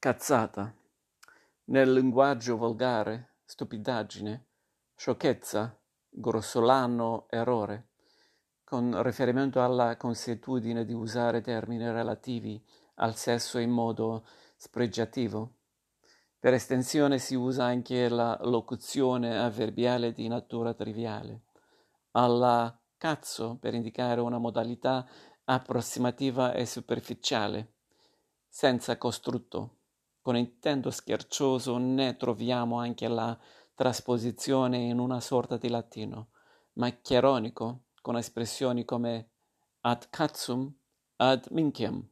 cazzata. Nel linguaggio volgare, stupidaggine, sciocchezza, grossolano errore, con riferimento alla consuetudine di usare termini relativi al sesso in modo spregiativo. Per estensione si usa anche la locuzione avverbiale di natura triviale. Alla cazzo per indicare una modalità approssimativa e superficiale, senza costrutto. Con intento scherzoso ne troviamo anche la trasposizione in una sorta di latino, maccheronico, con espressioni come ad cazzum, ad minchiam.